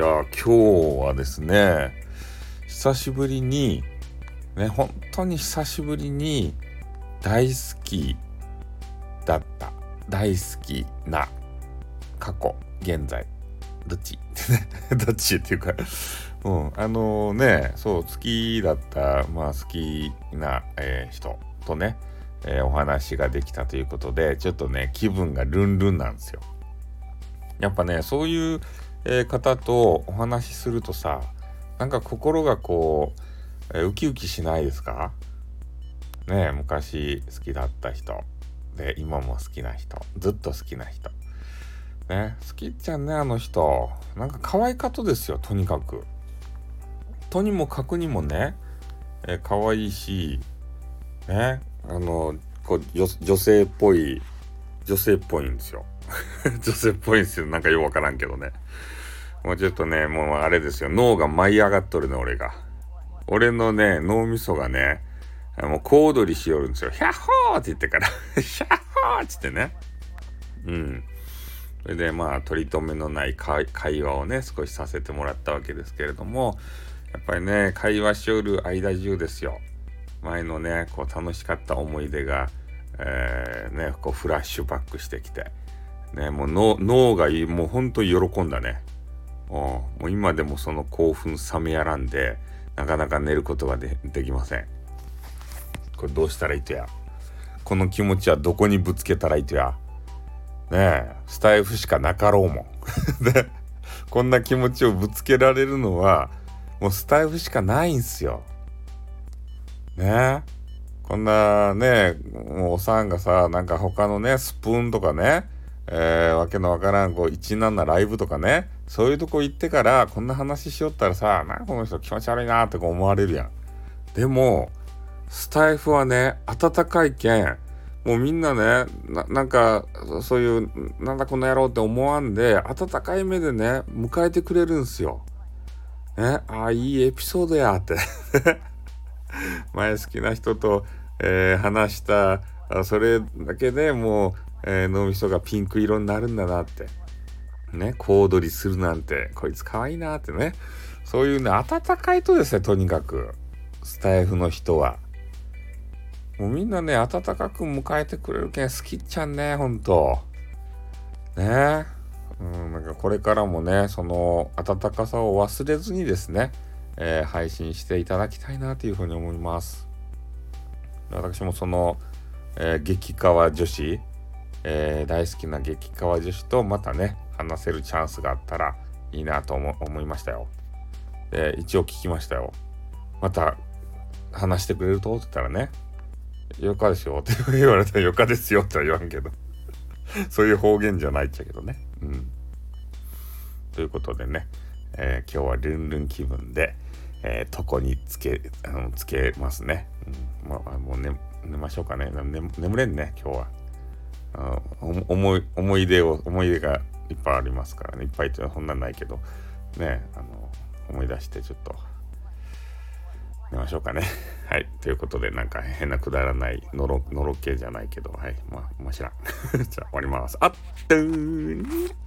や今日はですね久しぶりにね本当に久しぶりに大好きだった大好きな過去現在どっちどっちっていうかうんあのねそう好きだったまあ好きな、えー、人とね、えー、お話ができたということでちょっとね気分がルンルンなんですよ。やっぱねそういうえー、方とお話しするとさなんか心がこう、えー、ウキウキしないですか？ね昔好きだった人。で今も好きな人。ずっと好きな人。ね好きっちゃんねあの人。なんか可愛かったですよとにかく。とにもかくにもね、えー、可愛いしねあのこう女性っぽい女性っぽいんですよ 女性っぽいんですよ。なんかようわからんけどね。もうちょっとね、もうあれですよ。脳が舞い上がっとるね、俺が。俺のね、脳みそがね、もう小躍りしよるんですよ。ヒャッホーって言ってから、ヒャッホーって言ってね。うん。それでまあ、取り留めのない会話をね、少しさせてもらったわけですけれども、やっぱりね、会話しよる間中ですよ。前のね、こう楽しかった思い出が、えー、ね、こうフラッシュバックしてきて、ね、もう脳がもうほんと喜んだね。もう今でもその興奮冷めやらんで、なかなか寝ることができません。これどうしたらいいとや。この気持ちはどこにぶつけたらいいとや。ねえ、スタイフしかなかろうもん。で、こんな気持ちをぶつけられるのは、もうスタイフしかないんすよ。ねえ。こんなね、おさんがさ、なんか他のね、スプーンとかね、えー、わけのわからん、こう、17ライブとかね、そういうとこ行ってから、こんな話しよったらさ、なこの人気持ち悪いなって思われるやん。でも、スタイフはね、温かいけん、もうみんなね、ななんか、そういう、なんだこの野郎って思わんで、温かい目でね、迎えてくれるんすよ。ね、ああ、いいエピソードやって 前好きな人と、えー、話した、それだけでもう、えー、脳みそがピンク色になるんだなって。ね、小躍りするなんて、こいつ可愛いなってね。そういうね、温かいとですね、とにかく。スタイフの人は。もうみんなね、温かく迎えてくれるけん、好きっちゃんね、ほんと。ねうん、なんかこれからもね、その温かさを忘れずにですね、えー、配信していただきたいなというふうに思います。私もその、えー、激川女子、えー、大好きな激川女子とまたね、話せるチャンスがあったらいいなと思いましたよ。で、一応聞きましたよ。また話してくれると？って言ったらね、よかですよって言われたらよかですよっては言わんけど そういう方言じゃないっちゃけどね。うん。ということでね、えー、今日はルンルン気分で、えー、床につけ、あのつけますね。うん、まあ、もう寝、寝ましょうかね。眠れんね、今日は。思い思い出を思い出がいっぱいありますからね。いっぱいってそんなんないけど。ねあの思い出してちょっと寝ましょうかね。はい。ということでなんか変なくだらないのろのろけじゃないけど。はい。まあ面白いじゃあ終わります。あっとー。